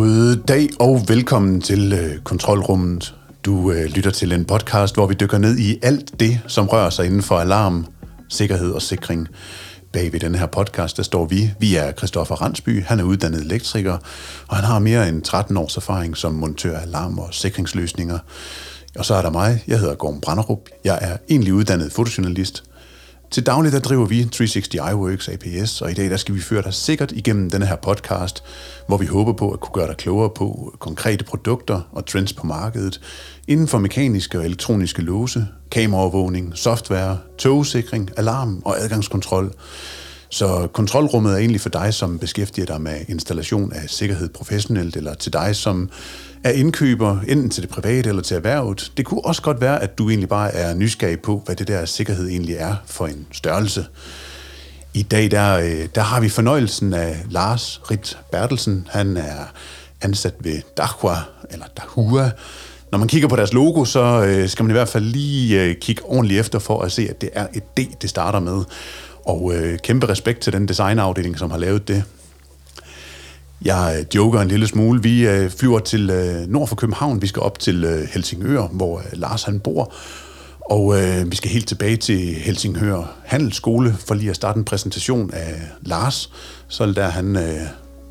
God dag og velkommen til øh, Kontrolrummet. Du øh, lytter til en podcast, hvor vi dykker ned i alt det, som rører sig inden for alarm, sikkerhed og sikring. Bag ved den her podcast, der står vi. Vi er Christoffer Randsby, han er uddannet elektriker, og han har mere end 13 års erfaring som montør af alarm- og sikringsløsninger. Og så er der mig, jeg hedder Gorm Branderup. Jeg er egentlig uddannet fotojournalist, til daglig der driver vi 360 iWorks APS, og i dag der skal vi føre dig sikkert igennem denne her podcast, hvor vi håber på at kunne gøre dig klogere på konkrete produkter og trends på markedet inden for mekaniske og elektroniske låse, kameraovervågning, software, togsikring, alarm og adgangskontrol. Så kontrolrummet er egentlig for dig, som beskæftiger dig med installation af sikkerhed professionelt, eller til dig, som er indkøber, enten til det private eller til erhvervet. Det kunne også godt være, at du egentlig bare er nysgerrig på, hvad det der sikkerhed egentlig er for en størrelse. I dag der, øh, der har vi fornøjelsen af Lars Rit Bertelsen. Han er ansat ved Dahua, eller Dahua. Når man kigger på deres logo, så øh, skal man i hvert fald lige øh, kigge ordentligt efter for at se, at det er et D, det starter med. Og kæmpe respekt til den designafdeling, som har lavet det. Jeg øh, joker en lille smule. Vi øh, flyver til øh, nord for København. Vi skal op til øh, Helsingør, hvor øh, Lars han bor. Og øh, vi skal helt tilbage til Helsingør Handelsskole for lige at starte en præsentation af Lars. Så er der han øh,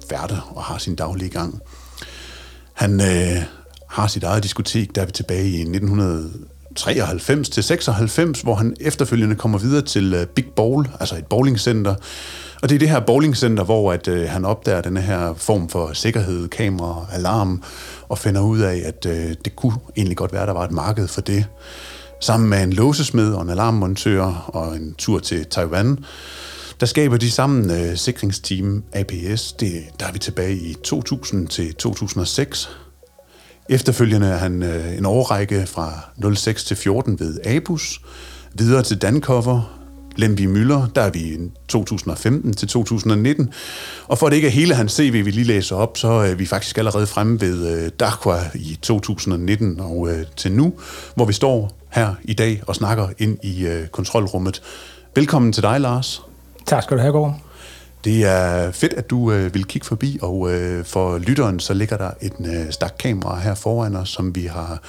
færdig og har sin daglige gang. Han øh, har sit eget diskotek, der er vi tilbage i 1993 til 96, hvor han efterfølgende kommer videre til Big Bowl, altså et bowlingcenter, og det er det her bowlingcenter, hvor at, øh, han opdager den her form for sikkerhed, kamera, alarm, og finder ud af, at øh, det kunne egentlig godt være, at der var et marked for det. Sammen med en låsesmed og en alarmmontør og en tur til Taiwan, der skaber de sammen øh, sikringsteam APS. Det, der er vi tilbage i 2000 til 2006. Efterfølgende er han øh, en årrække fra 06 til 14 ved Abus, videre til Dancover, Lemby Møller, der er vi i 2015 til 2019. Og for at det ikke er hele hans CV, vi lige læser op, så er vi faktisk allerede fremme ved øh, Daqua i 2019 og øh, til nu, hvor vi står her i dag og snakker ind i øh, kontrolrummet. Velkommen til dig, Lars. Tak skal du have, Gård. Det er fedt, at du øh, vil kigge forbi, og øh, for lytteren, så ligger der et øh, stak kamera her foran os, som vi har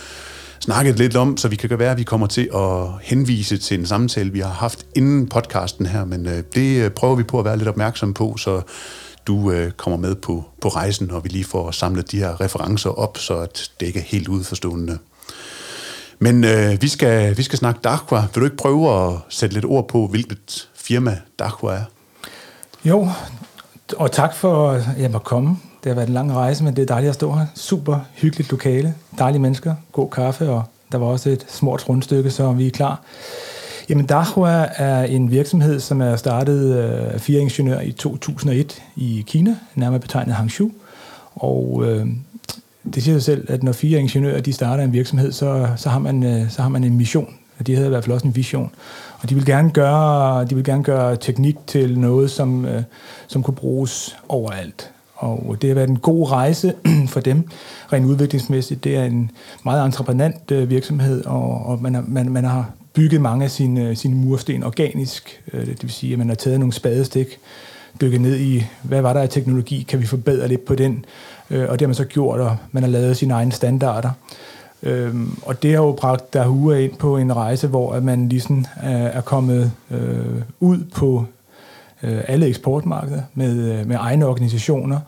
snakket lidt om, så vi kan være, at vi kommer til at henvise til en samtale, vi har haft inden podcasten her, men øh, det øh, prøver vi på at være lidt opmærksom på, så du øh, kommer med på, på rejsen, og vi lige får samlet de her referencer op, så at det ikke er helt udforstående. Men øh, vi, skal, vi skal snakke Daqua. Vil du ikke prøve at sætte lidt ord på, hvilket firma Daqua er? Jo, og tak for, at jeg må komme. Det har været en lang rejse, men det er dejligt at stå her. Super hyggeligt lokale, dejlige mennesker, god kaffe, og der var også et smart rundstykke, så vi er klar. Jamen, Dahua er en virksomhed, som er startet af øh, fire ingeniører i 2001 i Kina, nærmere betegnet Hangzhou. Og øh, det siger sig selv, at når fire ingeniører de starter en virksomhed, så, så, har man, øh, så har man en mission. Og de havde i hvert fald også en vision. Og de vil gerne gøre, de vil gerne gøre teknik til noget, som, øh, som kunne bruges overalt. Og det har været en god rejse for dem, rent udviklingsmæssigt. Det er en meget entreprenant øh, virksomhed, og, og man, har, man, man har bygget mange af sine, øh, sine mursten organisk. Øh, det vil sige, at man har taget nogle spadestik, dykket ned i, hvad var der af teknologi, kan vi forbedre lidt på den? Øh, og det har man så gjort, og man har lavet sine egne standarder. Øhm, og det har jo bragt Dahua ind på en rejse, hvor man ligesom øh, er kommet øh, ud på øh, alle eksportmarkeder med, øh, med egne organisationer,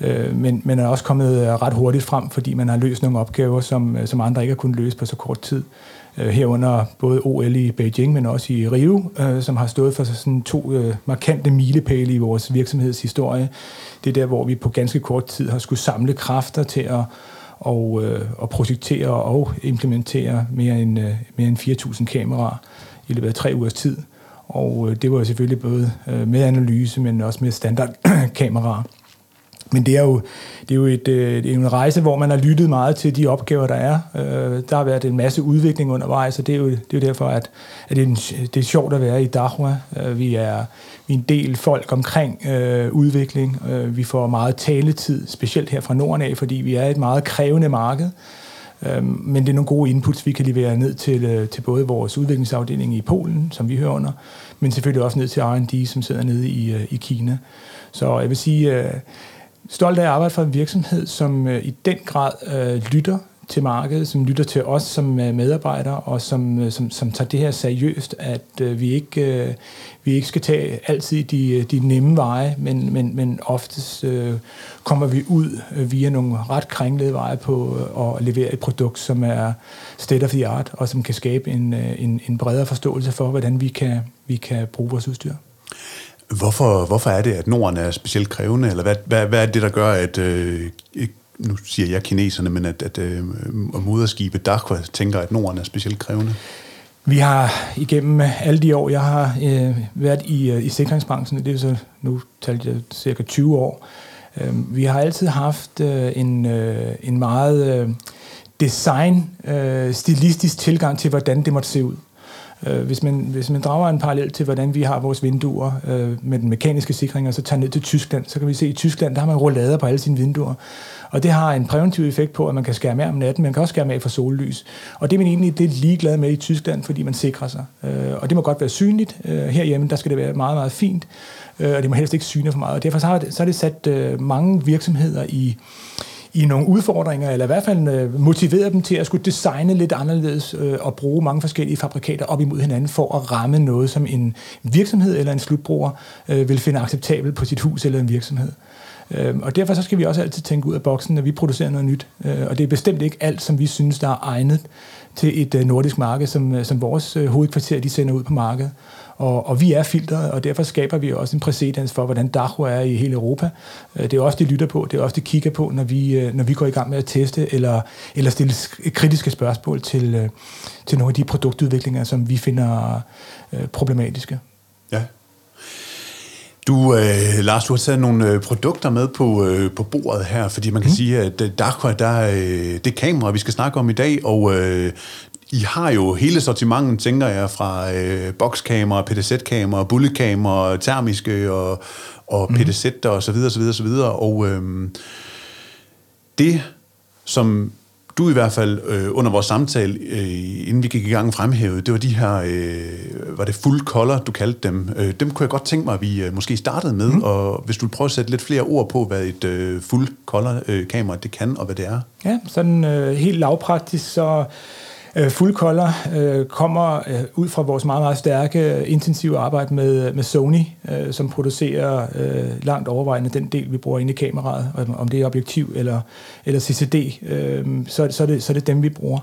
øh, men, men er også kommet øh, ret hurtigt frem, fordi man har løst nogle opgaver, som, øh, som andre ikke har kunnet løse på så kort tid. Øh, herunder både OL i Beijing, men også i Rio, øh, som har stået for sådan to øh, markante milepæle i vores virksomhedshistorie. Det er der, hvor vi på ganske kort tid har skulle samle kræfter til at og, øh, og projektere og implementere mere end, øh, mere end 4.000 kameraer i løbet af tre ugers tid. Og øh, det var selvfølgelig både øh, med analyse, men også med standardkameraer. Men det er jo, det er jo et, øh, det er en rejse, hvor man har lyttet meget til de opgaver, der er. Der har været en masse udvikling undervejs, og det er jo, det er jo derfor, at, at det, er en, det er sjovt at være i Dahua. Vi er, vi er en del folk omkring øh, udvikling. Vi får meget taletid, specielt her fra Norden af, fordi vi er et meget krævende marked. Øhm, men det er nogle gode inputs, vi kan levere ned til, øh, til både vores udviklingsafdeling i Polen, som vi hører under, men selvfølgelig også ned til R&D, som sidder nede i, øh, i Kina. Så jeg vil sige, øh, stolt af at arbejde for en virksomhed, som i den grad lytter til markedet, som lytter til os som øh, medarbejdere, og som, øh, som, som tager det her seriøst, at øh, vi, ikke, øh, vi ikke skal tage altid de, øh, de nemme veje, men, men, men oftest øh, kommer vi ud via nogle ret kringlede veje på at levere et produkt, som er state of the art, og som kan skabe en, en, en bredere forståelse for, hvordan vi kan, vi kan bruge vores udstyr. Hvorfor, hvorfor er det, at Norden er specielt krævende, eller hvad, hvad, hvad er det, der gør, at øh, nu siger jeg kineserne, men at, at øh, moderskibet Dakwa tænker, at Norden er specielt krævende? Vi har igennem alle de år, jeg har øh, været i, øh, i sikringsbranchen, det er så nu talte jeg øh, cirka 20 år, øh, vi har altid haft øh, en, øh, en meget øh, design, øh, stilistisk tilgang til, hvordan det måtte se ud. Øh, hvis, man, hvis man drager en parallel til, hvordan vi har vores vinduer øh, med den mekaniske sikring, og så tager ned til Tyskland, så kan vi se, at i Tyskland, der har man rollader på alle sine vinduer. Og det har en præventiv effekt på, at man kan skærme af om natten, men man kan også skærme af for sollys. Og det er man egentlig er ligeglad med i Tyskland, fordi man sikrer sig. Øh, og det må godt være synligt. Øh, herhjemme, der skal det være meget, meget fint, øh, og det må helst ikke syne for meget. Og derfor så har det, så har det sat øh, mange virksomheder i, i nogle udfordringer, eller i hvert fald øh, dem til at skulle designe lidt anderledes øh, og bruge mange forskellige fabrikater op imod hinanden for at ramme noget, som en virksomhed eller en slutbruger øh, vil finde acceptabel på sit hus eller en virksomhed. Øh, og derfor så skal vi også altid tænke ud af boksen, når vi producerer noget nyt. Øh, og det er bestemt ikke alt, som vi synes, der er egnet til et øh, nordisk marked, som, øh, som vores øh, hovedkvarter de sender ud på markedet. Og, og vi er filtret, og derfor skaber vi også en præcedens for, hvordan Dacho er i hele Europa. Øh, det er også det, lytter på, det er også det, kigger på, når vi, øh, når vi går i gang med at teste eller, eller stille kritiske spørgsmål til, øh, til nogle af de produktudviklinger, som vi finder problematiske. Ja. Du, øh, Lars, du har taget nogle øh, produkter med på, øh, på bordet her, fordi man kan mm. sige, at Darkwa, der, øh, det kamera, vi skal snakke om i dag, og øh, i har jo hele sortimentet, tænker jeg, fra øh, bokskamera, PDZ-kamera, bulletkamera, termiske og, og mm. PDZ og så videre, så videre, så videre. Og øh, det, som du i hvert fald øh, under vores samtale, øh, inden vi gik i gang fremhævede, det var de her, øh, var det full color, du kaldte dem. Øh, dem kunne jeg godt tænke mig, at vi øh, måske startede med, mm. og hvis du vil prøve at sætte lidt flere ord på, hvad et øh, full color øh, kamera det kan, og hvad det er. Ja, sådan øh, helt lavpraktisk, så Øh, Full Color øh, kommer øh, ud fra vores meget, meget stærke, intensive arbejde med, med Sony, øh, som producerer øh, langt overvejende den del, vi bruger inde i kameraet, om det er objektiv eller, eller CCD, øh, så, så, er det, så er det dem, vi bruger.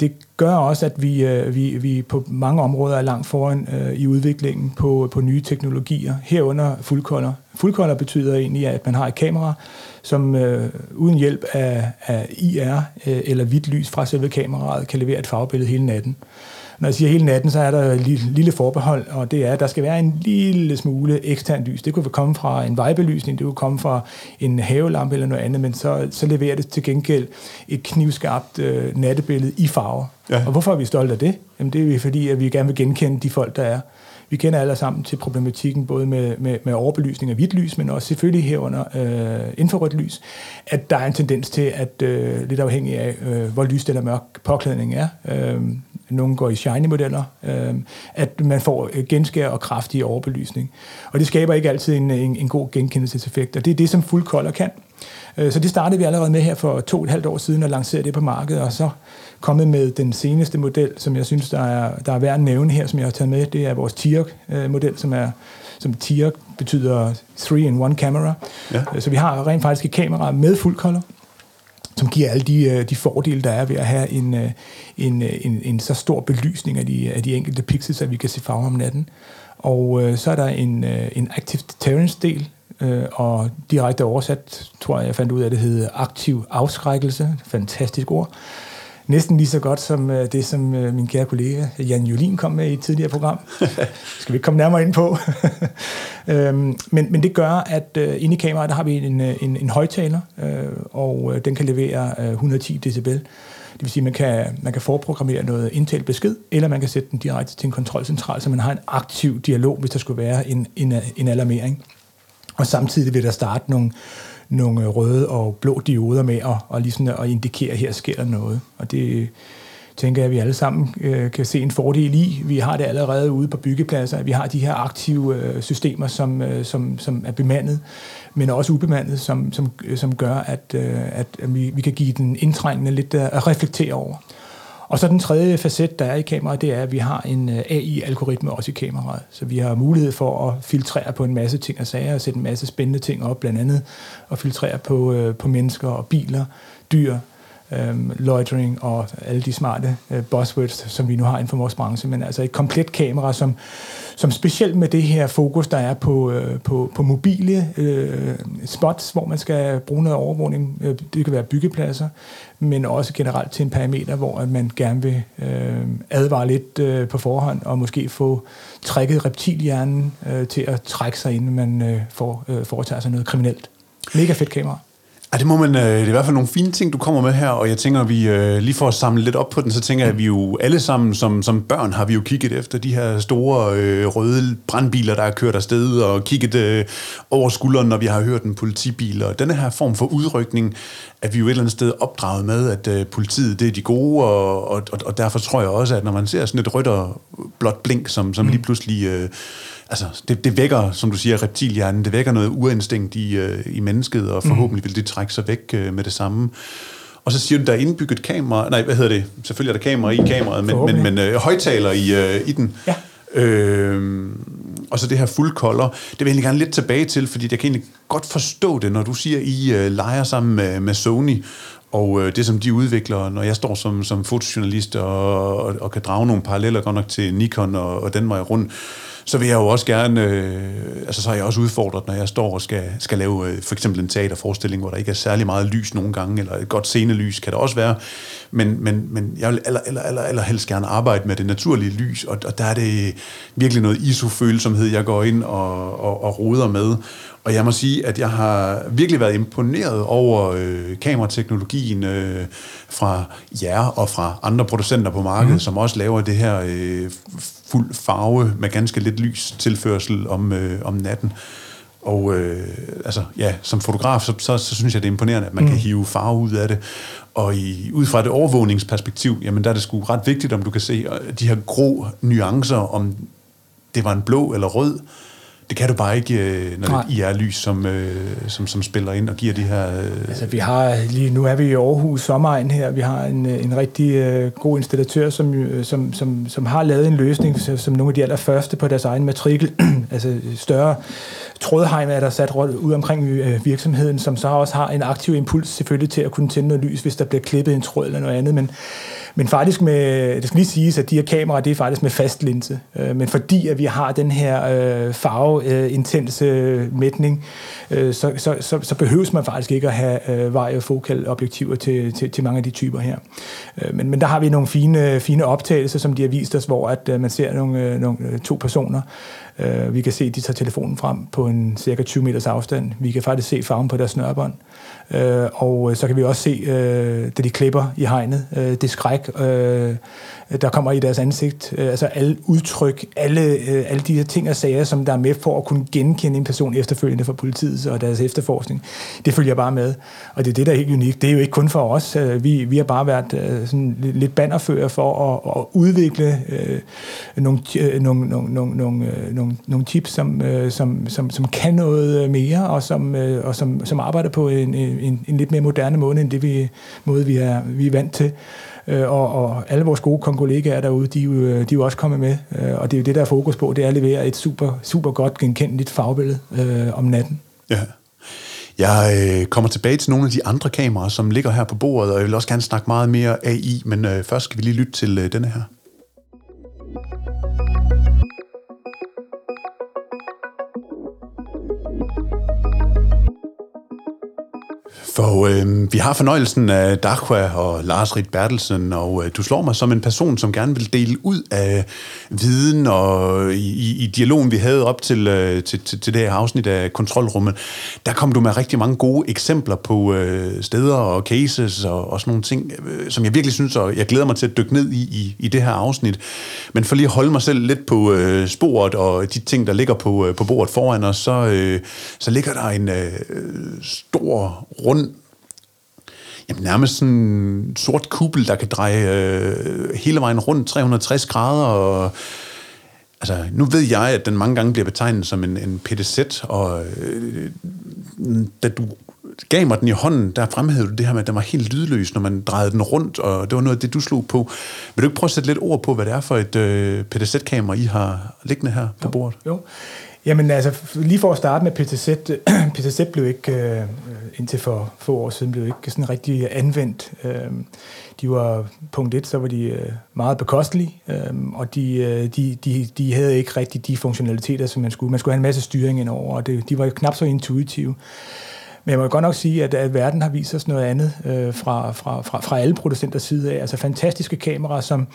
Det gør også, at vi, øh, vi, vi på mange områder er langt foran øh, i udviklingen på, på nye teknologier, herunder fuldkolder. Fuldkolder betyder egentlig, at man har et kamera, som øh, uden hjælp af, af IR øh, eller hvidt lys fra selve kameraet kan levere et farvebillede hele natten. Når jeg siger hele natten, så er der et lille forbehold, og det er, at der skal være en lille smule ekstern lys. Det kunne komme fra en vejbelysning, det kunne komme fra en havelampe eller noget andet, men så, så leverer det til gengæld et knivskarpt øh, nattebillede i farver. Ja. Og hvorfor er vi stolte af det? Jamen det er fordi, at vi gerne vil genkende de folk, der er. Vi kender alle sammen til problematikken, både med, med, med overbelysning af hvidt lys, men også selvfølgelig herunder øh, infrarødt lys, at der er en tendens til, at øh, lidt afhængig af, øh, hvor lyst eller mørk påklædningen er, øh, nogle går i shiny-modeller, øh, at man får genskær og kraftig overbelysning. Og det skaber ikke altid en, en, en god genkendelseseffekt, og det er det, som full color kan. Øh, så det startede vi allerede med her for to og et halvt år siden og lancerede det på markedet, og så kommet med den seneste model, som jeg synes, der er, der er værd at nævne her, som jeg har taget med. Det er vores TIRC-model, som er som TIRC betyder 3-in-1 camera. Ja. Øh, så vi har rent faktisk et kamera med full color, som giver alle de, øh, de fordele, der er ved at have en, øh, en, øh, en, en så stor belysning af de, af de enkelte pixels, at vi kan se farver om natten. Og øh, så er der en, en active deterrence-del, øh, og direkte oversat, tror jeg, jeg fandt ud af, at det hedder aktiv afskrækkelse. Fantastisk ord. Næsten lige så godt som øh, det, som øh, min kære kollega Jan Jolin kom med i et tidligere program. skal vi ikke komme nærmere ind på. øhm, men, men det gør, at øh, inde i kameraet, der har vi en, øh, en, en højtaler, øh, og øh, den kan levere øh, 110 decibel. Det vil sige, at man kan, man kan forprogrammere noget indtalt besked, eller man kan sætte den direkte til en kontrolcentral, så man har en aktiv dialog, hvis der skulle være en, en, en alarmering. Og samtidig vil der starte nogle, nogle røde og blå dioder med og, og ligesom at indikere, at her sker der noget. Og det, tænker jeg, at vi alle sammen øh, kan se en fordel i. Vi har det allerede ude på byggepladser, at vi har de her aktive øh, systemer, som, øh, som, som er bemandet, men også ubemandet, som, som, øh, som gør, at, øh, at vi, vi kan give den indtrængende lidt øh, at reflektere over. Og så den tredje facet, der er i kameraet, det er, at vi har en øh, AI-algoritme også i kameraet. Så vi har mulighed for at filtrere på en masse ting og sager, og sætte en masse spændende ting op, blandt andet at filtrere på, øh, på mennesker og biler, dyr, øhm, loitering og alle de smarte øh, buzzwords, som vi nu har inden for vores branche. Men altså et komplet kamera, som, som specielt med det her fokus, der er på, øh, på, på mobile øh, spots, hvor man skal bruge noget overvågning. Øh, det kan være byggepladser, men også generelt til en parameter, hvor man gerne vil øh, advare lidt øh, på forhånd, og måske få trækket reptilhjernen øh, til at trække sig, inden man øh, får, øh, foretager sig noget kriminelt. Mega fedt kamera. Ja, det må man, øh, det er i hvert fald nogle fine ting, du kommer med her, og jeg tænker, at vi øh, lige for at samle lidt op på den, så tænker jeg, at vi jo alle sammen som, som børn har vi jo kigget efter de her store øh, røde brandbiler, der er kørt afsted, og kigget øh, over skulderen, når vi har hørt en politibil, og denne her form for udrykning, at vi jo et eller andet sted opdraget med, at øh, politiet det er de gode, og, og, og derfor tror jeg også, at når man ser sådan et rødt og blåt blink, som, som mm. lige pludselig... Øh, altså, det, det vækker, som du siger, reptilhjernen, det vækker noget uinstinkt i, øh, i mennesket, og forhåbentlig vil det trække sig væk øh, med det samme. Og så siger du, der er indbygget kamera, nej, hvad hedder det? Selvfølgelig er der kamera i kameraet, men, men, men øh, højtaler i, øh, i den. Ja. Øh, og så det her full color, det vil jeg egentlig gerne lidt tilbage til, fordi jeg kan egentlig godt forstå det, når du siger, I øh, leger sammen med, med Sony, og øh, det som de udvikler, når jeg står som, som fotojournalist og, og, og kan drage nogle paralleller godt nok til Nikon og, og den vej rundt, så vil jeg jo også gerne, øh, altså så er jeg også udfordret, når jeg står og skal, skal lave øh, for eksempel en teaterforestilling, hvor der ikke er særlig meget lys nogle gange, eller et godt scenelys kan det også være, men, men, men jeg vil aller, aller, aller, aller helst gerne arbejde med det naturlige lys, og, og der er det virkelig noget ISO-følsomhed, jeg går ind og, og, og roder med, og jeg må sige, at jeg har virkelig været imponeret over øh, kamerateknologien øh, fra jer og fra andre producenter på markedet, mm. som også laver det her øh, fuld farve med ganske lidt lys tilførsel om, øh, om natten. Og øh, altså, ja, som fotograf, så, så, så synes jeg, det er imponerende, at man mm. kan hive farve ud af det. Og i, ud fra det overvågningsperspektiv, jamen der er det sgu ret vigtigt, om du kan se øh, de her grå nuancer, om det var en blå eller rød. Det kan du bare ikke, øh, når det er IR-lys, som, øh, som, som spiller ind og giver de her... Øh... Altså, vi har lige nu er vi i Aarhus sommeregn her. Vi har en, en rigtig god installatør, som, som, som, som har lavet en løsning, som nogle af de allerførste på deres egen matrikel. altså større trådhegn er der sat ud omkring virksomheden, som så også har en aktiv impuls selvfølgelig til at kunne tænde noget lys, hvis der bliver klippet en tråd eller noget andet. Men men faktisk med, det skal lige siges, at de her kameraer, det er faktisk med fast linse. Øh, men fordi at vi har den her øh, farveintense øh, mætning, øh, så, så, så, så behøves man faktisk ikke at have øh, variofokal objektiver til, til, til mange af de typer her. Øh, men, men der har vi nogle fine, fine optagelser, som de har vist os, hvor at øh, man ser nogle, øh, nogle øh, to personer. Øh, vi kan se, at de tager telefonen frem på en cirka 20 meters afstand. Vi kan faktisk se farven på deres snørbånd. Øh, Øh, og øh, så kan vi også se, øh, da de klipper i hegnet, øh, det skræk, øh, der kommer i deres ansigt. Øh, altså alle udtryk, alle, øh, alle de her ting og sager, som der er med for at kunne genkende en person efterfølgende fra politiet og deres efterforskning. Det følger bare med. Og det er det, der er helt unikt. Det er jo ikke kun for os. Øh, vi, vi har bare været øh, sådan lidt bannerfører for at, at udvikle øh, nogle, øh, nogle, nogle, nogle, nogle, øh, nogle, nogle tips, som, øh, som, som, som kan noget mere, og som, øh, og som, som arbejder på en, en, en lidt mere moderne måde, end det vi, måde, vi er, vi er vant til. Øh, og, og alle vores gode kollegaer derude, de, de er jo også kommet med, øh, og det er jo det, der er fokus på, det er at levere et super, super godt genkendeligt fagbillede øh, om natten. Ja. Jeg øh, kommer tilbage til nogle af de andre kameraer, som ligger her på bordet, og jeg vil også gerne snakke meget mere AI, men øh, først skal vi lige lytte til øh, denne her. For øh, vi har fornøjelsen af Dachua og Lars Rit Bertelsen, og øh, du slår mig som en person, som gerne vil dele ud af viden, og i, i dialogen, vi havde op til, øh, til, til, til det her afsnit af Kontrolrummet, der kom du med rigtig mange gode eksempler på øh, steder og cases og, og sådan nogle ting, øh, som jeg virkelig synes, og jeg glæder mig til at dykke ned i, i, i det her afsnit. Men for lige at holde mig selv lidt på øh, sporet og de ting, der ligger på, øh, på bordet foran os, så, øh, så ligger der en øh, stor, rund jamen, nærmest sådan en sort kuppel, der kan dreje øh, hele vejen rundt 360 grader, og altså, nu ved jeg, at den mange gange bliver betegnet som en, en PDZ, og øh, da du gav mig den i hånden, der fremhævede du det her med, at den var helt lydløs, når man drejede den rundt, og det var noget af det, du slog på. Vil du ikke prøve at sætte lidt ord på, hvad det er for et øh, PDZ-kamera, I har liggende her på bordet? Jo. Jamen altså, lige for at starte med PTZ, PTZ blev ikke, øh, indtil for få år siden, blev ikke sådan rigtig øh, anvendt. Øh, de var, punkt et, så var de øh, meget bekostelige, øh, og de, øh, de, de, de havde ikke rigtig de funktionaliteter, som man skulle. Man skulle have en masse styring indover, og det, de var knap så intuitive. Men jeg må godt nok sige, at, at verden har vist os noget andet øh, fra, fra, fra, fra alle producenters side af. Altså fantastiske kameraer, som,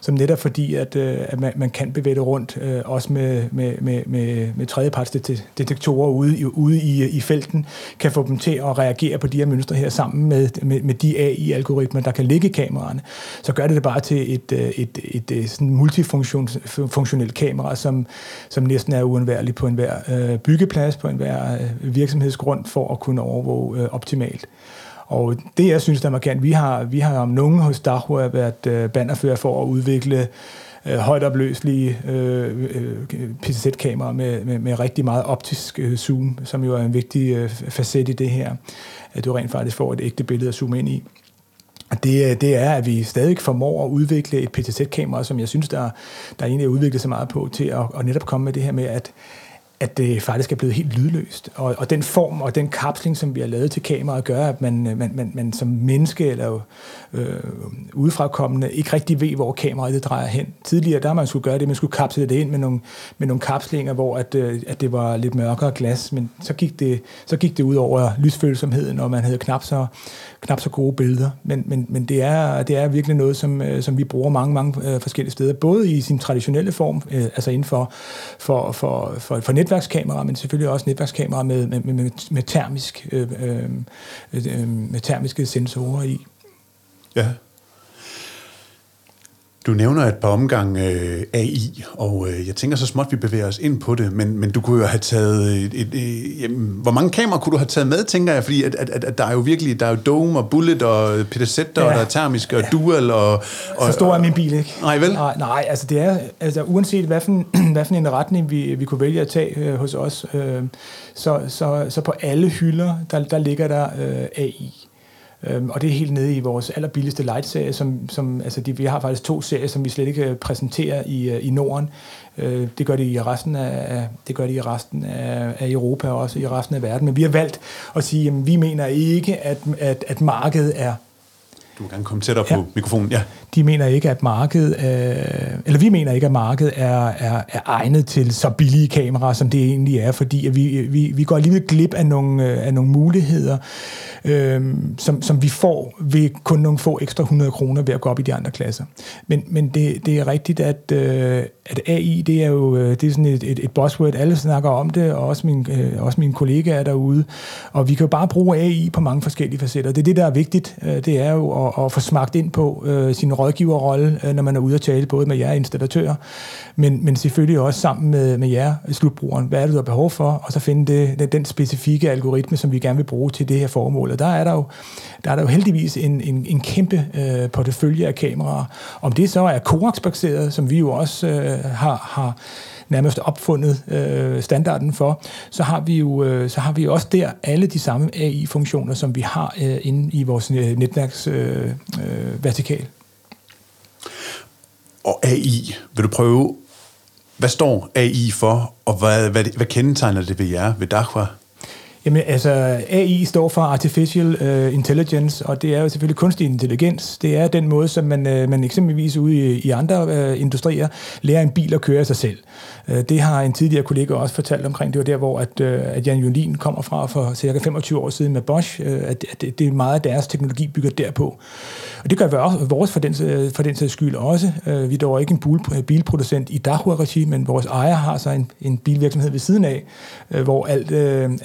som netop fordi, at, øh, at man, man kan bevæge det rundt, øh, også med, med, med, med, med tredjepartsdetektorer ude, i, ude i, øh, i felten, kan få dem til at reagere på de her mønstre her sammen med, med, med de AI-algoritmer, der kan ligge i kameraerne. Så gør det det bare til et, øh, et, et, et sådan multifunktionelt kamera, som, som næsten er uundværligt på enhver øh, byggeplads, på enhver øh, virksomhedsgrund for at kunne overvåge øh, optimalt. Og det, jeg synes, der er markant, vi har, vi har om nogen hos Dahua været øh, bannerfører for at udvikle øh, højt opløselige øh, øh, PCZ-kameraer med, med, med rigtig meget optisk øh, zoom, som jo er en vigtig øh, facet i det her, at du rent faktisk får et ægte billede at zoome ind i. Og det, øh, det er, at vi stadig formår at udvikle et PTZ-kamera, som jeg synes, der, der egentlig er udviklet så meget på, til at, at netop komme med det her med, at at det faktisk er blevet helt lydløst. Og, og den form og den kapsling, som vi har lavet til kameraet, gør, at man, øh, man, man, man som menneske eller øh, udefrakommende ikke rigtig ved, hvor kameraet det drejer hen. Tidligere, der man skulle gøre det, man skulle kapsle det ind med nogle, med nogle kapslinger, hvor at, øh, at det var lidt mørkere glas, men så gik det, så gik det ud over lysfølsomheden, og man havde knap så, knap så gode billeder. Men, men, men det, er, det er virkelig noget, som, øh, som vi bruger mange, mange øh, forskellige steder, både i sin traditionelle form, øh, altså inden for, for, for, for, for netværkskamera, men selvfølgelig også netværkskamera med, med, med, med, termisk, øh øh, øh, øh, med termiske sensorer i. Ja. Du nævner et par omgange øh, AI, og øh, jeg tænker så småt, vi bevæger os ind på det, men, men du kunne jo have taget... Et, et, et, jamen, hvor mange kameraer kunne du have taget med, tænker jeg? Fordi at, at, at, at der er jo virkelig... Der er jo Dome og Bullet og PTZ, ja. og der er termisk og Dual og... og så stor er min bil, ikke? Nej, vel? Nej, nej altså det er... Altså uanset hvad for, hvad for en retning vi, vi kunne vælge at tage øh, hos os, øh, så, så, så på alle hylder, der, der ligger der øh, AI. Øhm, og det er helt nede i vores allerbilligste light-serie, som, som altså de, vi har faktisk to serier, som vi slet ikke øh, præsenterer i, øh, i Norden. Øh, det gør det i resten af, det gør det i resten af, af Europa og også i resten af verden. Men vi har valgt at sige, at vi mener ikke, at, at, at markedet er du må gerne komme tættere ja. på mikrofonen. Ja. De mener ikke, at markedet, øh, eller vi mener ikke, at markedet er, er, er egnet til så billige kameraer, som det egentlig er, fordi at vi, vi, vi går alligevel glip af nogle, øh, af nogle muligheder, øh, som, som vi får ved kun nogle få ekstra 100 kroner ved at gå op i de andre klasser. Men, men det, det er rigtigt, at, øh, at AI, det er jo øh, det er sådan et, et, et buzzword, alle snakker om det, og også, min, øh, også mine kollegaer derude, og vi kan jo bare bruge AI på mange forskellige facetter. Det er det, der er vigtigt, øh, det er jo at, at få smagt ind på øh, sin rådgiverrolle, øh, når man er ude at tale, både med jer installatører, men, men selvfølgelig også sammen med, med jer, øh, slutbrugeren. Hvad er det, du har behov for? Og så finde det, den specifikke algoritme, som vi gerne vil bruge til det her formål. Og der er der jo, der er der jo heldigvis en, en, en kæmpe øh, portefølje af kameraer. Om det så er Coax-baseret, som vi jo også øh, har, har nærmest opfundet øh, standarden for, så har vi jo øh, så har vi også der alle de samme AI-funktioner, som vi har øh, inde i vores øh, netværks øh, øh, vertikal. Og AI, vil du prøve, hvad står AI for, og hvad, hvad, hvad kendetegner det ved jer, ved Dachwa? Jamen altså, AI står for Artificial uh, Intelligence, og det er jo selvfølgelig kunstig intelligens. Det er den måde, som man, uh, man eksempelvis ude i, i andre uh, industrier lærer en bil at køre sig selv. Øh, det har en tidligere kollega også fortalt omkring. Det var der, hvor at, øh, at Jan Jolin kommer fra for cirka 25 år siden med Bosch. Øh, at, at det, det er meget af deres teknologi bygger derpå. Og det gør vi også, vores for den, for den sags skyld også. Vi er dog ikke en bilproducent i Dahua-regi, men vores ejer har så en, en bilvirksomhed ved siden af, hvor alt,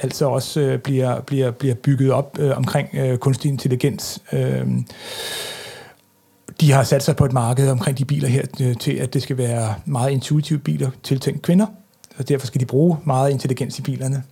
altså også bliver, bliver, bliver bygget op omkring kunstig intelligens. De har sat sig på et marked omkring de biler her øh, til, at det skal være meget intuitive biler tiltænkt kvinder, og derfor skal de bruge meget intelligens i bilerne.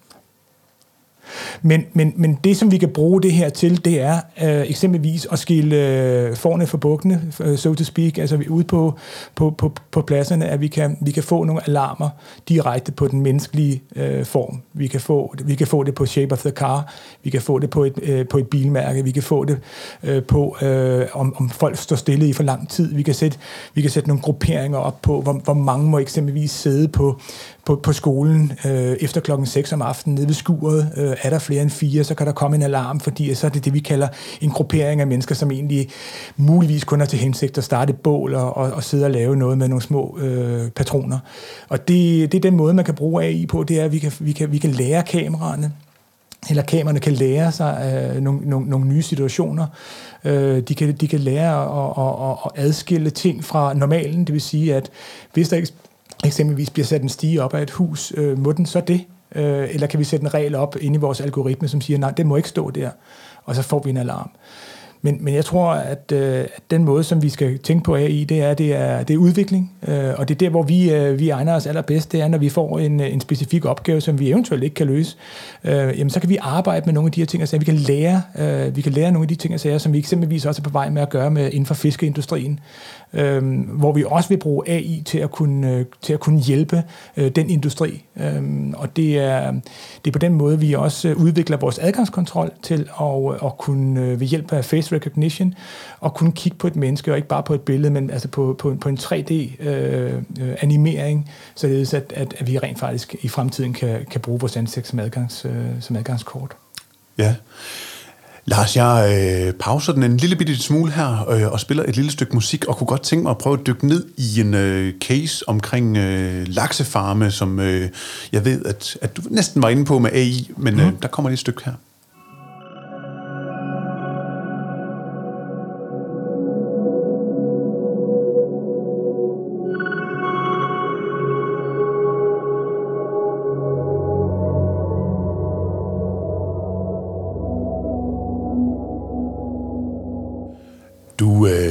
Men, men, men det, som vi kan bruge det her til, det er øh, eksempelvis at skille øh, forne for bukkene, øh, so to speak, altså vi ude på, på, på, på pladserne, at vi kan, vi kan få nogle alarmer direkte på den menneskelige øh, form. Vi kan, få, vi kan få det på shape of the car, vi kan få det på et, øh, på et bilmærke, vi kan få det øh, på, øh, om, om folk står stille i for lang tid. Vi kan sætte, vi kan sætte nogle grupperinger op på, hvor, hvor mange må eksempelvis sidde på, på, på skolen øh, efter klokken 6 om aftenen nede ved skuret. Øh, er der flere end fire, så kan der komme en alarm, fordi så er det det, vi kalder en gruppering af mennesker, som egentlig muligvis kun har til hensigt at starte et bål og, og, og sidde og lave noget med nogle små øh, patroner. Og det, det er den måde, man kan bruge AI på, det er, at vi kan, vi kan, vi kan lære kameraerne, eller kameraerne kan lære sig øh, nogle, nogle, nogle nye situationer. Øh, de, kan, de kan lære at, at, at adskille ting fra normalen, det vil sige, at hvis der eksempelvis bliver sat en stige op af et hus, øh, må den så det? Øh, eller kan vi sætte en regel op ind i vores algoritme, som siger, nej, det må ikke stå der, og så får vi en alarm. Men, men jeg tror, at, øh, at den måde, som vi skal tænke på AI, det er, det er, det er udvikling. Øh, og det er der, hvor vi, øh, vi egner os allerbedst, det er, når vi får en, en specifik opgave, som vi eventuelt ikke kan løse, øh, jamen, så kan vi arbejde med nogle af de her ting, og vi kan lære, øh, vi kan lære nogle af de ting, sager, som vi eksempelvis også er på vej med at gøre med inden for fiskeindustrien, øh, hvor vi også vil bruge AI til at kunne, øh, til at kunne hjælpe øh, den industri. Øh, og det er, det er på den måde, vi også øh, udvikler vores adgangskontrol til at, øh, at kunne øh, ved hjælp af face recognition og kunne kigge på et menneske, og ikke bare på et billede, men altså på, på, på en 3D-animering, øh, øh således at, at, at vi rent faktisk i fremtiden kan, kan bruge vores ansigt som, adgangs, øh, som adgangskort. Ja. Lars, jeg øh, pauser den en lille bitte smule her øh, og spiller et lille stykke musik, og kunne godt tænke mig at prøve at dykke ned i en øh, case omkring øh, laksefarme, som øh, jeg ved, at, at du næsten var inde på med AI, men øh, mm. der kommer lige et stykke her.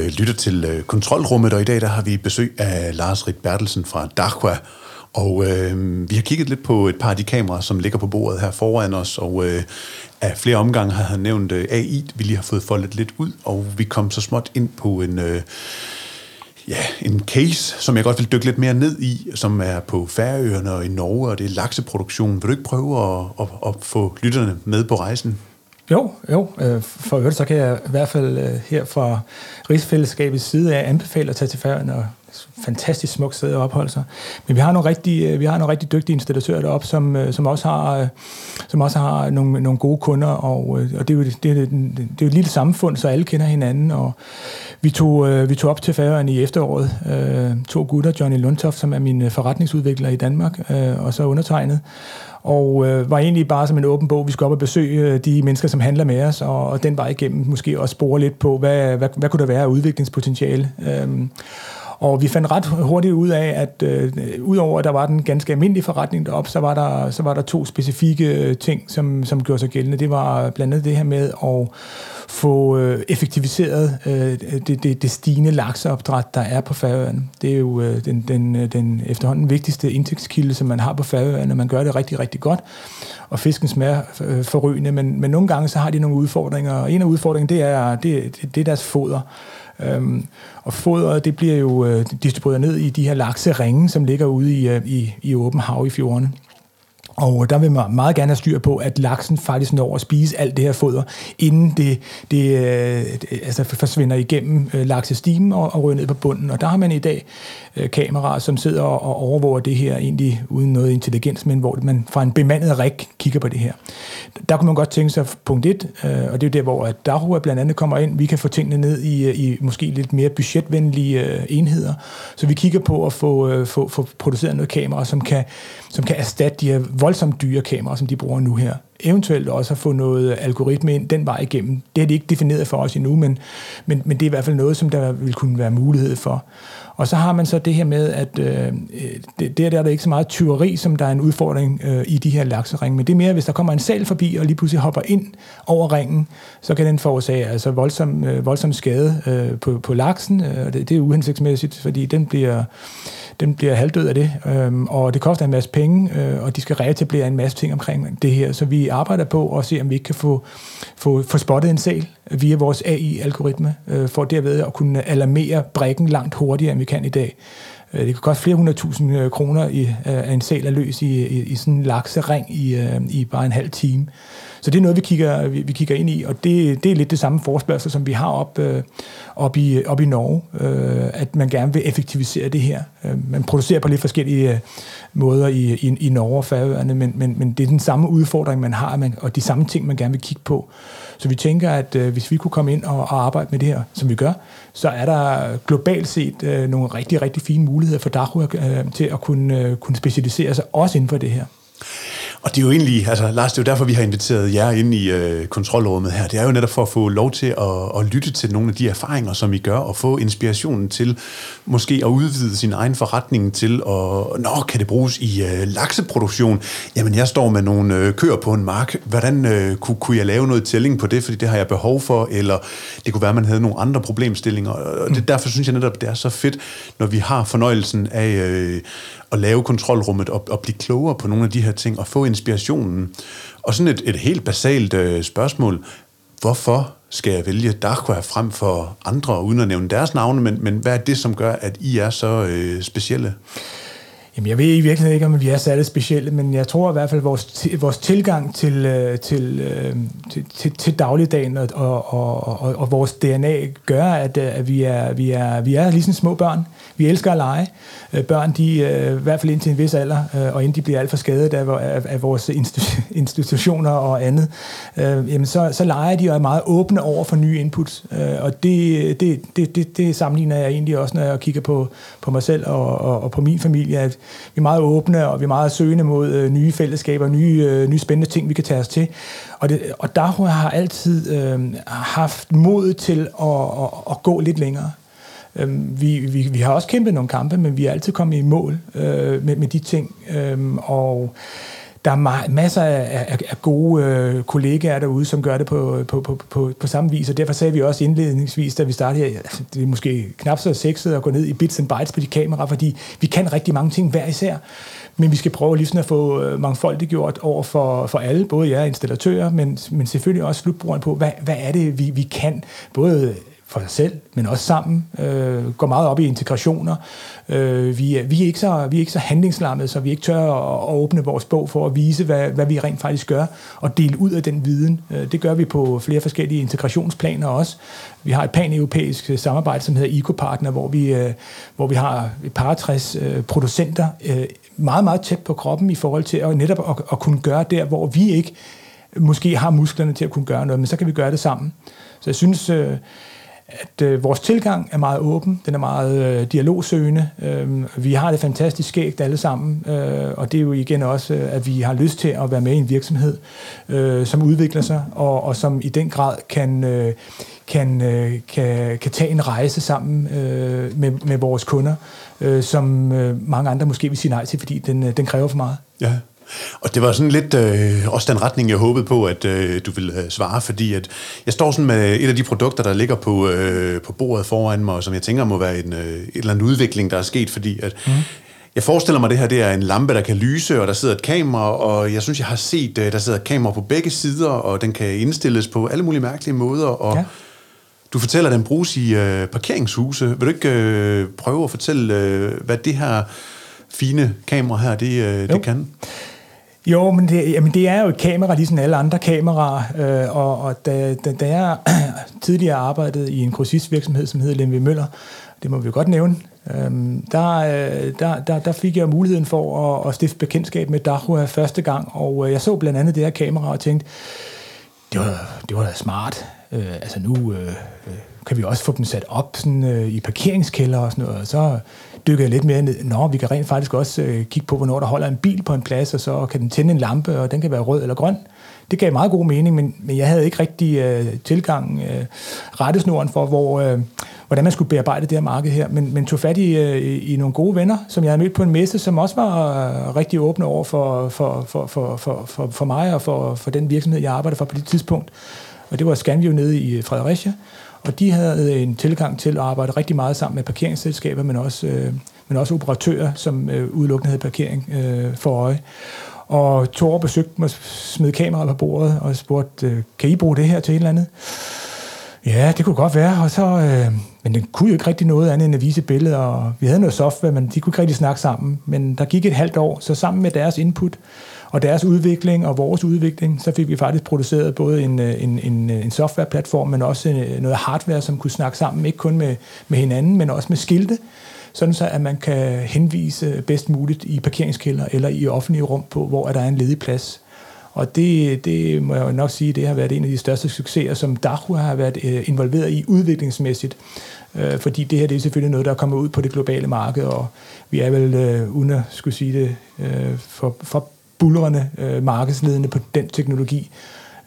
Øh, lytter til øh, Kontrolrummet, og i dag der har vi besøg af Lars Rit Bertelsen fra Dachua. Og øh, vi har kigget lidt på et par af de kameraer, som ligger på bordet her foran os, og øh, af flere omgange har han nævnt øh, AI, vi lige har fået foldet lidt ud, og vi kom så småt ind på en... Øh, ja, en case, som jeg godt vil dykke lidt mere ned i, som er på Færøerne og i Norge, og det er lakseproduktion. Vil du ikke prøve at, at, at få lytterne med på rejsen? Jo, jo. Øh, for øvrigt, så kan jeg i hvert fald øh, her fra Rigsfællesskabets side af anbefale at tage til færgen og fantastisk smukt sted at opholde sig. Men vi har nogle rigtig, øh, vi har nogle rigtig dygtige installatører deroppe, som, som også har, som også har nogle, nogle gode kunder, og, og det, er jo, det, er, det er jo et lille samfund, så alle kender hinanden, og vi tog, vi tog op til færgen i efteråret, to gutter, Johnny Lundtoft, som er min forretningsudvikler i Danmark, og så undertegnet, og øh, var egentlig bare som en åben bog. Vi skulle op og besøge øh, de mennesker, som handler med os, og, og den vej igennem måske også spore lidt på, hvad, hvad, hvad kunne der være af udviklingspotentiale. Øh, og vi fandt ret hurtigt ud af, at øh, udover at der var den ganske almindelige forretning deroppe, så var der, så var der to specifikke øh, ting, som, som gjorde sig gældende. Det var blandt andet det her med at få øh, effektiviseret øh, det, det, det stigende lakseopdræt, der er på Færøerne. Det er jo øh, den, den, øh, den efterhånden vigtigste indtægtskilde, som man har på Færøerne. Man gør det rigtig, rigtig godt, og fisken smager øh, forrygende, men, men nogle gange så har de nogle udfordringer, og en af udfordringerne, det er, det, det er deres foder. Øhm, og fodret, det bliver jo øh, distribueret ned i de her lakseringe, som ligger ude i, øh, i, i åben hav i fjordene. Og der vil man meget gerne have styr på, at laksen faktisk når at spise alt det her foder, inden det, det, det altså forsvinder igennem øh, laksestimen og, og ryger ned på bunden. Og der har man i dag øh, kameraer, som sidder og, overvåger det her egentlig uden noget intelligens, men hvor man fra en bemandet rig kigger på det her. Der kunne man godt tænke sig punkt 1, og det er jo der, hvor Dahua blandt andet kommer ind. Vi kan få tingene ned i, i måske lidt mere budgetvenlige enheder, så vi kigger på at få, få, få produceret noget kamera, som kan, som kan erstatte de her voldsomt dyre kameraer, som de bruger nu her. Eventuelt også at få noget algoritme ind den vej igennem. Det er de ikke defineret for os endnu, men, men, men det er i hvert fald noget, som der vil kunne være mulighed for. Og så har man så det her med, at øh, det, der, der er der ikke så meget tyveri, som der er en udfordring øh, i de her lakseringe. Men det er mere, hvis der kommer en sal forbi og lige pludselig hopper ind over ringen, så kan den forårsage altså voldsom, øh, voldsom skade øh, på, på laksen. Øh, det, det er uhensigtsmæssigt, fordi den bliver, den bliver halvdød af det. Øh, og det koster en masse penge, øh, og de skal reetablere en masse ting omkring det her. Så vi arbejder på, at se om vi ikke kan få, få, få spottet en sal via vores AI-algoritme, øh, for derved at kunne alarmere brækken langt hurtigere, end vi kan i dag. Øh, det kan koste flere hundredtusind øh, kroner i, øh, en sal at løs i, i, i sådan en laksering i, øh, i bare en halv time. Så det er noget, vi kigger, vi, vi kigger ind i, og det, det er lidt det samme forspørgsel, som vi har op, øh, op, i, op i Norge, øh, at man gerne vil effektivisere det her. Øh, man producerer på lidt forskellige øh, måder i, i, i Norge og Færøerne, men, men, men det er den samme udfordring, man har, man, og de samme ting, man gerne vil kigge på. Så vi tænker, at øh, hvis vi kunne komme ind og, og arbejde med det her, som vi gør, så er der globalt set øh, nogle rigtig, rigtig fine muligheder for Dachu øh, til at kunne, øh, kunne specialisere sig også inden for det her. Og det er jo egentlig, altså Lars, det er jo derfor, vi har inviteret jer ind i øh, kontrolrummet her. Det er jo netop for at få lov til at, at lytte til nogle af de erfaringer, som I gør, og få inspirationen til måske at udvide sin egen forretning til, og nå, kan det bruges i øh, lakseproduktion? Jamen, jeg står med nogle øh, køer på en mark. Hvordan øh, kunne, kunne jeg lave noget tælling på det, fordi det har jeg behov for, eller det kunne være, at man havde nogle andre problemstillinger. Og det, mm. derfor synes jeg netop, det er så fedt, når vi har fornøjelsen af øh, at lave kontrolrummet og, og blive klogere på nogle af de her ting og få inspirationen. Og sådan et, et helt basalt øh, spørgsmål. Hvorfor skal jeg vælge Dachua frem for andre, uden at nævne deres navne, men, men hvad er det, som gør, at I er så øh, specielle? Jamen, jeg ved i virkeligheden ikke, om vi er særligt specielle, men jeg tror i hvert fald, at vores, vores tilgang til, øh, til, øh, til, til, til dagligdagen og, og, og, og vores DNA gør, at, øh, at vi, er, vi, er, vi er ligesom små børn. Vi elsker at lege. Børn, de, i hvert fald indtil en vis alder, og inden de bliver alt for skadet af, af, af vores institutioner og andet, jamen så, så leger de og er meget åbne over for nye inputs. Og det, det, det, det, det sammenligner jeg egentlig også, når jeg kigger på, på mig selv og, og, og på min familie, at vi er meget åbne, og vi er meget søgende mod øh, nye fællesskaber, nye, øh, nye spændende ting, vi kan tage os til. Og, det, og der har altid øh, haft mod til at, at, at gå lidt længere. Øh, vi, vi, vi har også kæmpet nogle kampe, men vi er altid kommet i mål øh, med, med de ting. Øh, og der er masser af, af, af gode øh, kollegaer derude, som gør det på, på, på, på, på samme vis, og derfor sagde vi også indledningsvis, da vi startede her, altså, det er måske knap så sexet at gå ned i bits and bytes på de kameraer, fordi vi kan rigtig mange ting hver især, men vi skal prøve lige sådan at få øh, mangfoldiggjort mangfoldigt gjort over for, for alle, både jer installatører, men, men selvfølgelig også slutbrugeren på, hvad, hvad er det, vi, vi kan, både for sig selv, men også sammen, øh, går meget op i integrationer. Øh, vi, er, vi, er ikke så, vi er ikke så handlingslammede, så vi ikke tør at, at åbne vores bog for at vise, hvad, hvad vi rent faktisk gør, og dele ud af den viden. Øh, det gør vi på flere forskellige integrationsplaner også. Vi har et pan-europæisk øh, samarbejde, som hedder EcoPartner, hvor vi, øh, hvor vi har et par 60 øh, producenter øh, meget, meget tæt på kroppen i forhold til at netop at, at kunne gøre der, hvor vi ikke måske har musklerne til at kunne gøre noget, men så kan vi gøre det sammen. Så jeg synes, øh, at øh, vores tilgang er meget åben, den er meget øh, dialogsøgende. Øh, vi har det fantastisk skægt alle sammen, øh, og det er jo igen også, øh, at vi har lyst til at være med i en virksomhed, øh, som udvikler sig, og, og som i den grad kan, øh, kan, øh, kan, kan tage en rejse sammen øh, med, med vores kunder, øh, som øh, mange andre måske vil sige nej til, fordi den, øh, den kræver for meget. Ja. Og det var sådan lidt øh, også den retning, jeg håbede på, at øh, du ville øh, svare, fordi at jeg står sådan med et af de produkter, der ligger på, øh, på bordet foran mig, og som jeg tænker må være en, øh, en eller anden udvikling, der er sket, fordi at mm. Jeg forestiller mig, at det her det er en lampe, der kan lyse, og der sidder et kamera, og jeg synes, jeg har set, øh, der sidder et kamera på begge sider, og den kan indstilles på alle mulige mærkelige måder, og ja. du fortæller, at den bruges i øh, parkeringshuse. Vil du ikke øh, prøve at fortælle, øh, hvad det her fine kamera her, det, øh, det kan? Jo, men det, jamen det er jo et kamera, ligesom alle andre kameraer, øh, og, og da, da, da jeg tidligere arbejdede i en grossistvirksomhed, som hedder Lemvi Møller, det må vi jo godt nævne, øhm, øh, der, der, der, der fik jeg muligheden for at, at stifte bekendtskab med Dahua første gang, og øh, jeg så blandt andet det her kamera og tænkte, det var, det var da smart. Øh, altså nu øh, øh kan vi også få dem sat op sådan, øh, i parkeringskælder og sådan noget, og så dykkede jeg lidt mere ned. Nå, vi kan rent faktisk også øh, kigge på, hvornår der holder en bil på en plads, og så kan den tænde en lampe, og den kan være rød eller grøn. Det gav meget god mening, men, men jeg havde ikke rigtig øh, tilgang, øh, rettesnoren for, hvor, øh, hvordan man skulle bearbejde det her marked her, men, men tog fat i, øh, i nogle gode venner, som jeg havde mødt på en messe, som også var øh, rigtig åbne over for, for, for, for, for, for, for mig og for, for den virksomhed, jeg arbejdede for på det tidspunkt. Og det var Scanview nede i øh, Fredericia. Og de havde øh, en tilgang til at arbejde rigtig meget sammen med parkeringsselskaber, men også, øh, men også operatører, som øh, udelukkende havde parkering øh, for øje. Og Thor besøgte mig, smed kameraet på bordet og spurgte, øh, kan I bruge det her til et eller andet? Ja, det kunne godt være, og så, øh, men det kunne jo ikke rigtig noget andet end at vise billeder, og vi havde noget software, men de kunne ikke rigtig snakke sammen. Men der gik et halvt år, så sammen med deres input og deres udvikling og vores udvikling, så fik vi faktisk produceret både en, øh, en, en, øh, en softwareplatform, men også øh, noget hardware, som kunne snakke sammen, ikke kun med, med hinanden, men også med skilte, sådan så at man kan henvise bedst muligt i parkeringskælder eller i offentlige rum på, hvor der er en ledig plads. Og det, det må jeg nok sige, det har været en af de største succeser, som Dahu har været involveret i udviklingsmæssigt. Fordi det her det er selvfølgelig noget, der er kommet ud på det globale marked, og vi er vel, øh, uden at skulle sige det, for, for bulrende øh, markedsledende på den teknologi.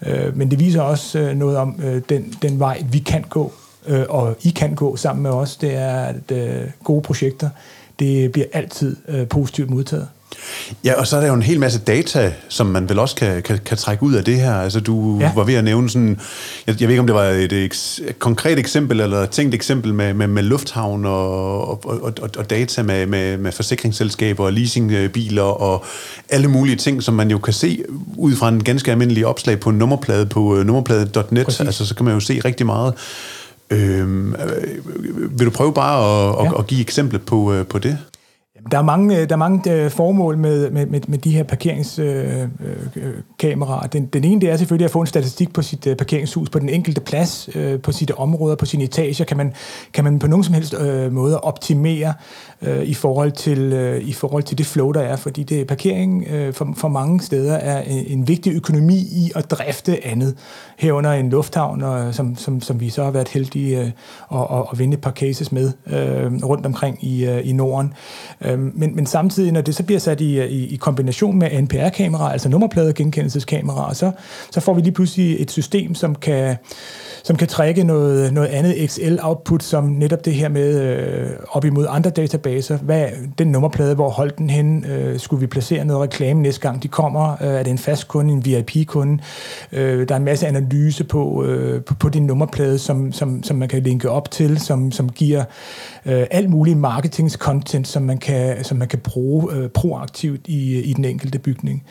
Øh, men det viser også øh, noget om den, den vej, vi kan gå, og I kan gå sammen med os. Det er at gode projekter. Det bliver altid positivt modtaget. Ja, og så er der jo en hel masse data, som man vel også kan, kan, kan trække ud af det her. Altså, du ja. var ved at nævne sådan, jeg, jeg ved ikke, om det var et, et, et konkret eksempel, eller et tænkt eksempel med, med, med lufthavn og, og, og, og data med, med, med forsikringsselskaber og leasingbiler og alle mulige ting, som man jo kan se ud fra en ganske almindelig opslag på en nummerplade på uh, nummerplade.net. Altså, så kan man jo se rigtig meget. Øhm, øh, vil du prøve bare at, ja. at, at give eksempler på, uh, på det? Der er mange, der er mange øh, formål med, med, med, med de her parkeringskameraer. Øh, øh, den, den ene det er selvfølgelig at få en statistik på sit parkeringshus, på den enkelte plads, på sit områder, på sine etager. Kan man, kan man på nogen som helst måde optimere i, forhold til, i forhold til det flow, der er. Fordi det parkering for, for mange steder er en, vigtig økonomi i at drifte andet. Herunder en lufthavn, og, som, som, som vi så har været heldige at, at, at vinde et par cases med rundt omkring i, i Norden. Øh, Øhm, men, men samtidig, når det så bliver sat i, i, i kombination med NPR-kameraer, altså nummerpladegenkendelseskameraer, så, så får vi lige pludselig et system, som kan som kan trække noget, noget andet XL-output, som netop det her med øh, op imod andre databaser. Hvad den nummerplade, hvor holdt den hen? Øh, skulle vi placere noget reklame næste gang de kommer? Øh, er det en fast kunde, en VIP-kunde? Øh, der er en masse analyse på, øh, på, på din nummerplade, som, som, som man kan linke op til, som, som giver øh, alt muligt marketingscontent, som man kan, som man kan bruge øh, proaktivt i, i den enkelte bygning.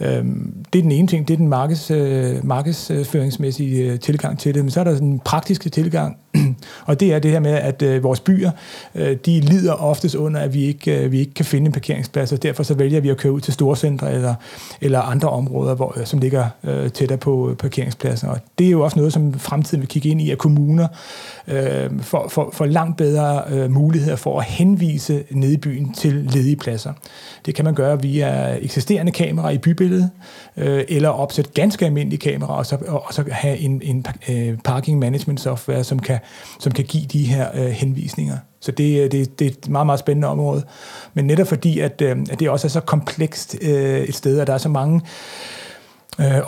Øh, det er den ene ting, det er den markeds, øh, markedsføringsmæssige øh, tilgang til det, men så er der sådan en praktisk tilgang, og det er det her med, at øh, vores byer, øh, de lider oftest under, at vi ikke, øh, vi ikke kan finde en parkeringsplads, og derfor så vælger vi at køre ud til storcentre eller, eller andre områder, hvor, øh, som ligger øh, tættere på øh, parkeringspladser. Og det er jo også noget, som fremtiden vil kigge ind i, at kommuner øh, får, for, for langt bedre øh, muligheder for at henvise nede i byen til ledige pladser. Det kan man gøre via eksisterende kameraer i bybilledet, øh, eller opsætte ganske almindelige kameraer, og så, og så have en, en øh, parking management software, som kan, som kan give de her øh, henvisninger. Så det, øh, det, det er et meget, meget spændende område. Men netop fordi, at, øh, at det også er så komplekst øh, et sted, og der er så mange øh, øh,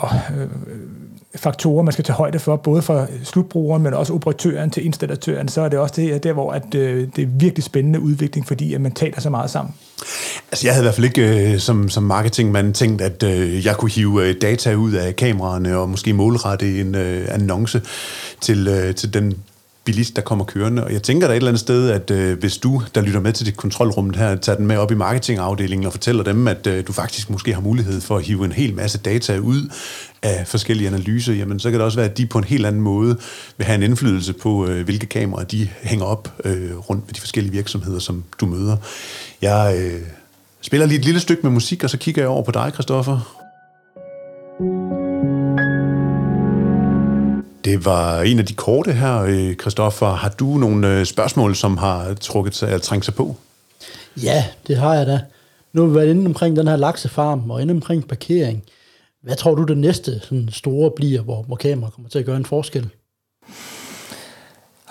faktorer, man skal tage højde for, både for slutbrugeren, men også operatøren til installatøren, så er det også det, øh, der, hvor at, øh, det er virkelig spændende udvikling, fordi at man taler så meget sammen. Altså, jeg havde i hvert fald ikke øh, som, som marketingmand tænkt, at øh, jeg kunne hive øh, data ud af kameraerne og måske målrette en øh, annonce til, øh, til den bilist, der kommer kørende. Og jeg tænker da et eller andet sted, at øh, hvis du, der lytter med til dit kontrolrum her, tager den med op i marketingafdelingen og fortæller dem, at øh, du faktisk måske har mulighed for at hive en hel masse data ud af forskellige analyser, jamen så kan det også være, at de på en helt anden måde vil have en indflydelse på, øh, hvilke kameraer de hænger op øh, rundt med de forskellige virksomheder, som du møder. Jeg øh, spiller lige et lille stykke med musik, og så kigger jeg over på dig, Christoffer. Det var en af de korte her, øh, Christoffer. Har du nogle øh, spørgsmål, som har trukket sig, eller trængt sig på? Ja, det har jeg da. Nu har vi været inde omkring den her laksefarm og inde omkring parkering. Hvad tror du det næste sådan store bliver, hvor, hvor kamera kommer til at gøre en forskel?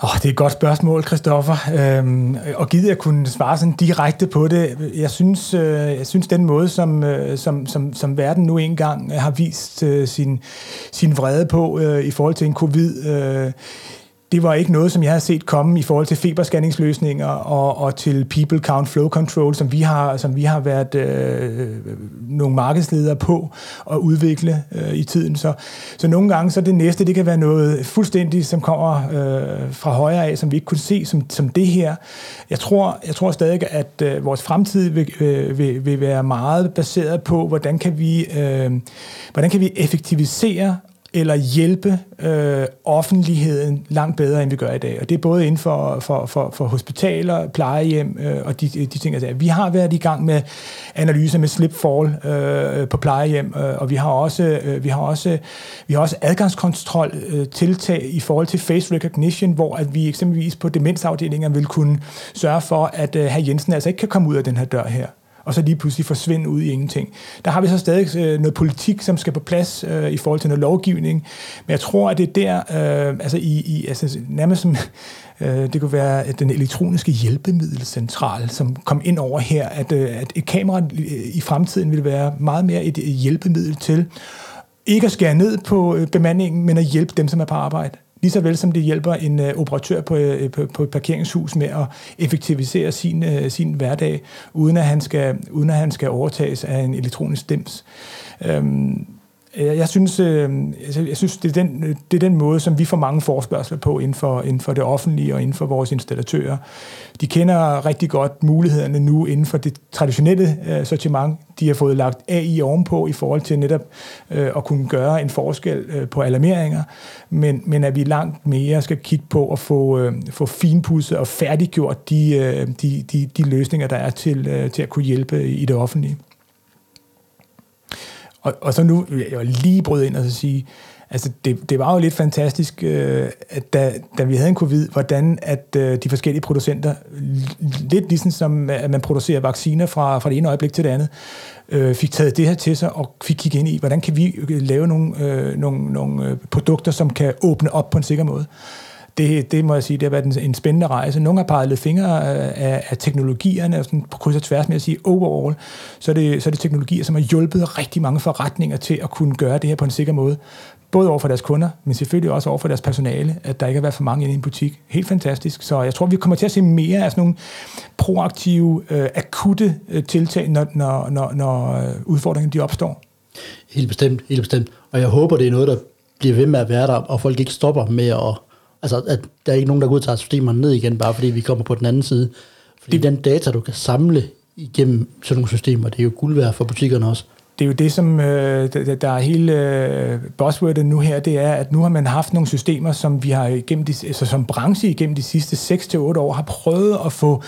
Oh, det er et godt spørgsmål, Christoffer. Øhm, og givet jeg kunne svare sådan direkte på det, jeg synes, øh, jeg synes den måde, som, øh, som, som, som verden nu engang har vist øh, sin, sin vrede på øh, i forhold til en covid, øh, det var ikke noget, som jeg havde set komme i forhold til feberscanningsløsninger og, og til people count flow control, som vi har, som vi har været øh, nogle markedsledere på at udvikle øh, i tiden. Så, så nogle gange så det næste, det kan være noget fuldstændigt, som kommer øh, fra højre af, som vi ikke kunne se som, som det her. Jeg tror, jeg tror stadig, at øh, vores fremtid vil, øh, vil, vil være meget baseret på, hvordan kan vi, øh, hvordan kan vi effektivisere eller hjælpe øh, offentligheden langt bedre, end vi gør i dag. Og det er både inden for, for, for, for hospitaler, plejehjem øh, og de, de ting, der Vi har været i gang med analyser med slip-fall øh, på plejehjem, øh, og vi har også, øh, vi har også, vi har også adgangskontrol øh, tiltag i forhold til face recognition, hvor at vi eksempelvis på demensafdelinger vil kunne sørge for, at øh, herr Jensen altså ikke kan komme ud af den her dør her og så lige pludselig forsvinde ud i ingenting. Der har vi så stadig øh, noget politik, som skal på plads øh, i forhold til noget lovgivning, men jeg tror, at det er der, øh, altså, i, i, altså nærmest som, øh, det kunne være øh, den elektroniske hjælpemiddelcentral, som kom ind over her, at, øh, at et kamera øh, i fremtiden vil være meget mere et hjælpemiddel til ikke at skære ned på øh, bemandingen, men at hjælpe dem, som er på arbejde. Lige så vel som det hjælper en øh, operatør på, øh, på, på et parkeringshus med at effektivisere sin, øh, sin hverdag, uden at, han skal, uden at han skal overtages af en elektronisk dims. Øhm, jeg jeg, synes, øh, altså, jeg synes det, er den, øh, det er den måde, som vi får mange forspørgseler på inden for, inden for det offentlige og inden for vores installatører. De kender rigtig godt mulighederne nu inden for det traditionelle øh, sortiment. De har fået lagt AI ovenpå i forhold til netop øh, at kunne gøre en forskel øh, på alarmeringer, men, men at vi langt mere skal kigge på at få, øh, få finpudset og færdiggjort de, øh, de, de, de løsninger, der er til, øh, til at kunne hjælpe i det offentlige. Og, og så nu, jeg lige brød ind og så sige, altså det, det var jo lidt fantastisk, øh, at da, da vi havde en covid, hvordan at øh, de forskellige producenter, lidt ligesom som at man producerer vacciner fra, fra det ene øjeblik til det andet, øh, fik taget det her til sig og fik kigget ind i, hvordan kan vi øh, lave nogle, øh, nogle, nogle øh, produkter, som kan åbne op på en sikker måde det, det må jeg sige, det har været en, en spændende rejse. Nogle har peget fingre af, af teknologierne, og sådan på kryds og tværs med at sige overall, så er, det, så er det teknologier, som har hjulpet rigtig mange forretninger til at kunne gøre det her på en sikker måde. Både over for deres kunder, men selvfølgelig også over for deres personale, at der ikke har været for mange inde i en butik. Helt fantastisk. Så jeg tror, vi kommer til at se mere af sådan nogle proaktive, øh, akutte øh, tiltag, når, når, når, når øh, udfordringerne de opstår. Helt bestemt, helt bestemt. Og jeg håber, det er noget, der bliver ved med at være der, og folk ikke stopper med at Altså, at der er ikke nogen, der går ud og tager systemerne ned igen, bare fordi vi kommer på den anden side. Fordi det, den data, du kan samle igennem sådan nogle systemer, det er jo guld værd for butikkerne også det er jo det, som øh, der er hele øh, buzzwordet nu her, det er, at nu har man haft nogle systemer, som vi har igennem de, altså som branche igennem de sidste 6-8 år har prøvet at få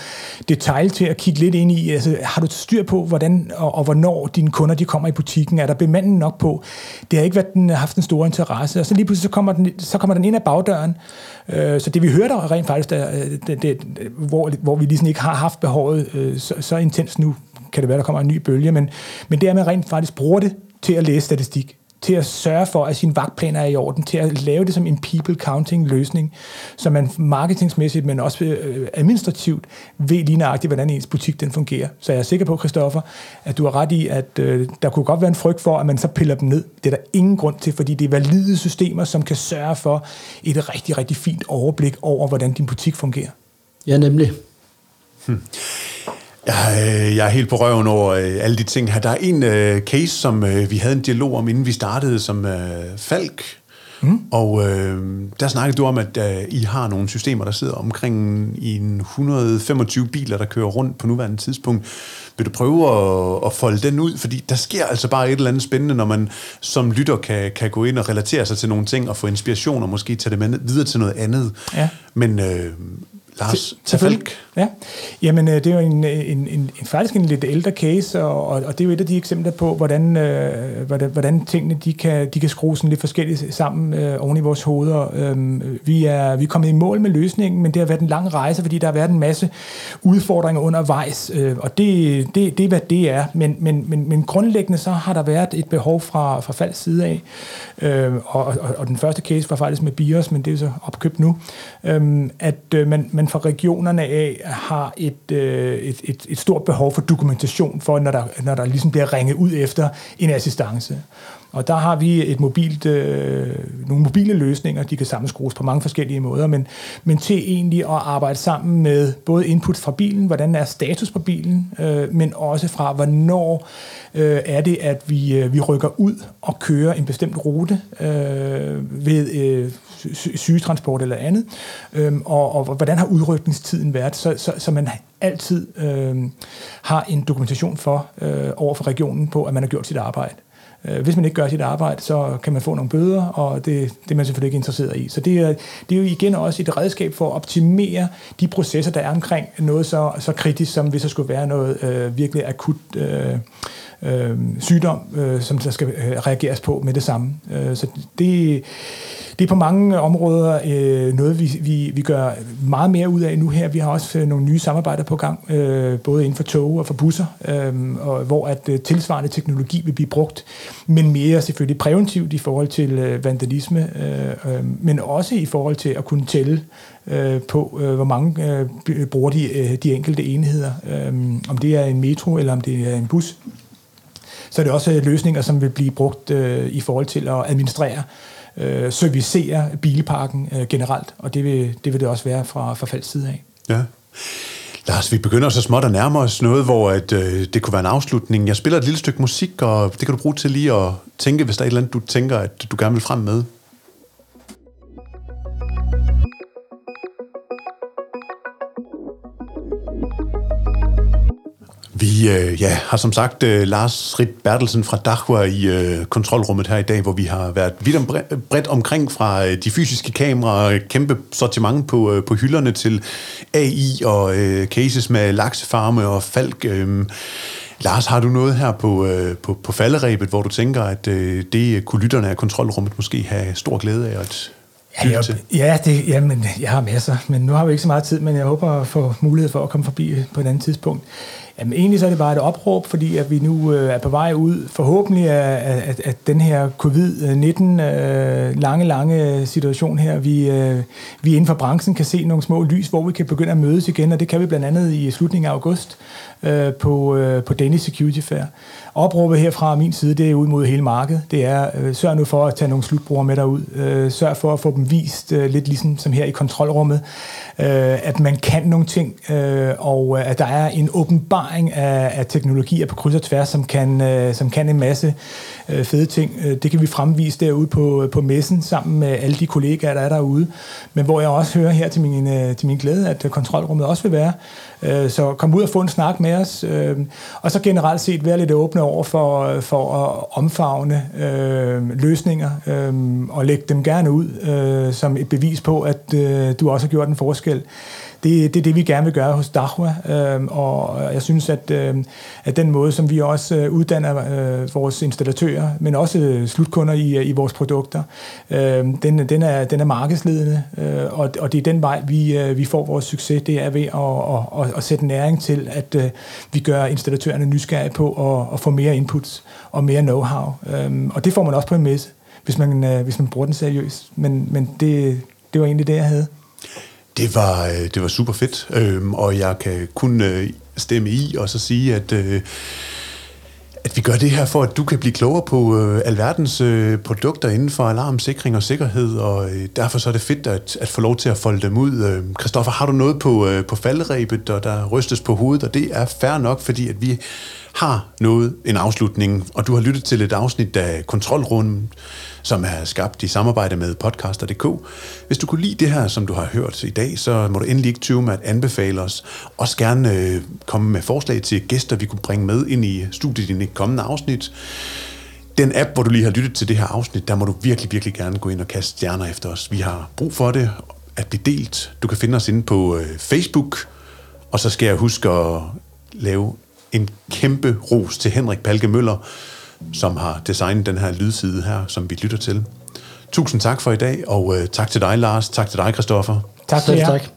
detail til at kigge lidt ind i. Altså, har du styr på, hvordan og, og hvornår dine kunder de kommer i butikken? Er der bemanden nok på? Det har ikke været den, haft en stor interesse. Og så lige pludselig så kommer den, så kommer den ind ad bagdøren. Øh, så det vi hørte rent faktisk, der, øh, det, det, hvor, hvor vi ligesom ikke har haft behovet øh, så, så intens nu, kan det være, der kommer en ny bølge, men, men det er, at man rent faktisk bruger det til at læse statistik, til at sørge for, at sin vagtplaner er i orden, til at lave det som en people counting løsning, så man marketingsmæssigt, men også øh, administrativt ved lige nøjagtigt, hvordan ens butik den fungerer. Så jeg er sikker på, Christoffer, at du har ret i, at øh, der kunne godt være en frygt for, at man så piller dem ned. Det er der ingen grund til, fordi det er valide systemer, som kan sørge for et rigtig, rigtig fint overblik over, hvordan din butik fungerer. Ja, nemlig. Hmm. Jeg, øh, jeg er helt på røven over øh, alle de ting her. Der er en uh, case, som uh, vi havde en dialog om, inden vi startede, som uh, Falk. Mm. Og uh, der snakkede du om, at uh, I har nogle systemer, der sidder omkring i en 125 biler, der kører rundt på nuværende tidspunkt. Vil du prøve at, at folde den ud? Fordi der sker altså bare et eller andet spændende, når man som lytter kan, kan gå ind og relatere sig til nogle ting og få inspiration og måske tage det med videre til noget andet. Ja. Men uh, Lars Tafalk. Ja, jamen øh, det er jo en, øh, en, en, en, faktisk en lidt ældre case, og, og, og det er jo et af de eksempler på, hvordan, øh, hvordan, hvordan tingene de kan, de kan skrues sådan lidt forskelligt sammen øh, oven i vores hoveder. Øh, vi, er, vi er kommet i mål med løsningen, men det har været en lang rejse, fordi der har været en masse udfordringer undervejs, øh, og det, det, det er, hvad det er. Men, men, men, men grundlæggende så har der været et behov fra, fra falds side af, øh, og, og, og den første case var faktisk med BIOS, men det er så opkøbt nu, øh, at øh, man, man fra regionerne af har et, øh, et, et, et stort behov for dokumentation for, når der, når der ligesom bliver ringet ud efter en assistance. Og der har vi et mobilt, øh, nogle mobile løsninger, de kan sammenskrues på mange forskellige måder, men, men til egentlig at arbejde sammen med både input fra bilen, hvordan er status på bilen, øh, men også fra, hvornår øh, er det, at vi, øh, vi rykker ud og kører en bestemt rute øh, ved øh, sygetransport eller andet, øh, og, og hvordan har udrykningstiden været, så, så, så man altid øh, har en dokumentation for øh, over for regionen på, at man har gjort sit arbejde. Øh, hvis man ikke gør sit arbejde, så kan man få nogle bøder, og det, det er man selvfølgelig ikke interesseret i. Så det er, det er jo igen også et redskab for at optimere de processer, der er omkring noget så, så kritisk, som hvis der skulle være noget øh, virkelig akut øh, øh, sygdom, øh, som der skal øh, reageres på med det samme. Øh, så det, det er på mange områder øh, noget, vi, vi, vi gør meget mere ud af nu her. Vi har også øh, nogle nye samarbejder på gang, øh, både inden for tog og for busser, øh, og, hvor at øh, tilsvarende teknologi vil blive brugt, men mere selvfølgelig præventivt i forhold til øh, vandalisme, øh, øh, men også i forhold til at kunne tælle øh, på, øh, hvor mange øh, bruger de, øh, de enkelte enheder. Øh, om det er en metro eller om det er en bus så er det også øh, løsninger, som vil blive brugt øh, i forhold til at administrere, øh, servicere bilparken øh, generelt, og det vil, det vil det også være fra, fra falds side af. Ja. Lars, vi begynder så småt at nærme os noget, hvor at, øh, det kunne være en afslutning. Jeg spiller et lille stykke musik, og det kan du bruge til lige at tænke, hvis der er et eller andet, du tænker, at du gerne vil frem med. Vi øh, ja, har som sagt øh, Lars Rit Bertelsen fra Dachua i øh, kontrolrummet her i dag, hvor vi har været vidt om bredt omkring fra øh, de fysiske kameraer, kæmpe sortiment på, øh, på hylderne til AI og øh, cases med laksefarme og falk. Øh. Lars, har du noget her på, øh, på, på falderæbet, hvor du tænker, at øh, det kunne lytterne af kontrolrummet måske have stor glæde af at Ja, jeg, ja, det, jamen, jeg har masser, men nu har vi ikke så meget tid, men jeg håber at få mulighed for at komme forbi på et andet tidspunkt. Jamen egentlig så er det bare et opråb, fordi at vi nu øh, er på vej ud, forhåbentlig af, at, at den her covid-19 øh, lange, lange situation her, vi, øh, vi inden for branchen kan se nogle små lys, hvor vi kan begynde at mødes igen, og det kan vi blandt andet i slutningen af august øh, på, øh, på Danish Security Fair. Opråbet her fra min side, det er ud mod hele markedet. Det er, øh, sørg nu for at tage nogle slutbrugere med derud. Øh, sørg for at få dem vist, øh, lidt ligesom som her i kontrolrummet, øh, at man kan nogle ting, øh, og øh, at der er en åbenbaring af, af teknologier på kryds og tværs, som kan, øh, som kan en masse øh, fede ting. Øh, det kan vi fremvise derude på, øh, på messen, sammen med alle de kollegaer, der er derude. Men hvor jeg også hører her til min, øh, til min glæde, at øh, kontrolrummet også vil være. Øh, så kom ud og få en snak med os, øh, og så generelt set være lidt åbne over for, for at omfavne øh, løsninger, øh, og lægge dem gerne ud øh, som et bevis på, at øh, du også har gjort en forskel det, det er det, vi gerne vil gøre hos Dahua, øh, og jeg synes, at, øh, at den måde, som vi også øh, uddanner øh, vores installatører, men også øh, slutkunder i, øh, i vores produkter, øh, den, den, er, den er markedsledende, øh, og, og det er den vej, vi, øh, vi får vores succes, det er ved at, at, at, at sætte næring til, at øh, vi gør installatørerne nysgerrige på at, at få mere inputs og mere know-how, øh, og det får man også på en messe, hvis man, øh, hvis man bruger den seriøst, men, men det, det var egentlig det, jeg havde. Det var, øh, det var super fedt, øhm, og jeg kan kun øh, stemme i og så sige, at, øh, at vi gør det her for, at du kan blive klogere på øh, alverdens øh, produkter inden for alarm, sikring og sikkerhed, og derfor så er det fedt at, at få lov til at folde dem ud. Øhm, Christoffer, har du noget på, på falderæbet, og der rystes på hovedet, og det er fair nok, fordi at vi har noget, en afslutning, og du har lyttet til et afsnit af Kontrolrunden, som er skabt i samarbejde med podcaster.dk. Hvis du kunne lide det her, som du har hørt i dag, så må du endelig ikke tyve med at anbefale os. Også gerne øh, komme med forslag til gæster, vi kunne bringe med ind i studiet i det kommende afsnit. Den app, hvor du lige har lyttet til det her afsnit, der må du virkelig, virkelig gerne gå ind og kaste stjerner efter os. Vi har brug for det, at blive delt. Du kan finde os inde på øh, Facebook, og så skal jeg huske at lave en kæmpe ros til Henrik Palke Møller, som har designet den her lydside her, som vi lytter til. Tusind tak for i dag, og øh, tak til dig, Lars. Tak til dig, Christoffer. Tak for jer. Tak.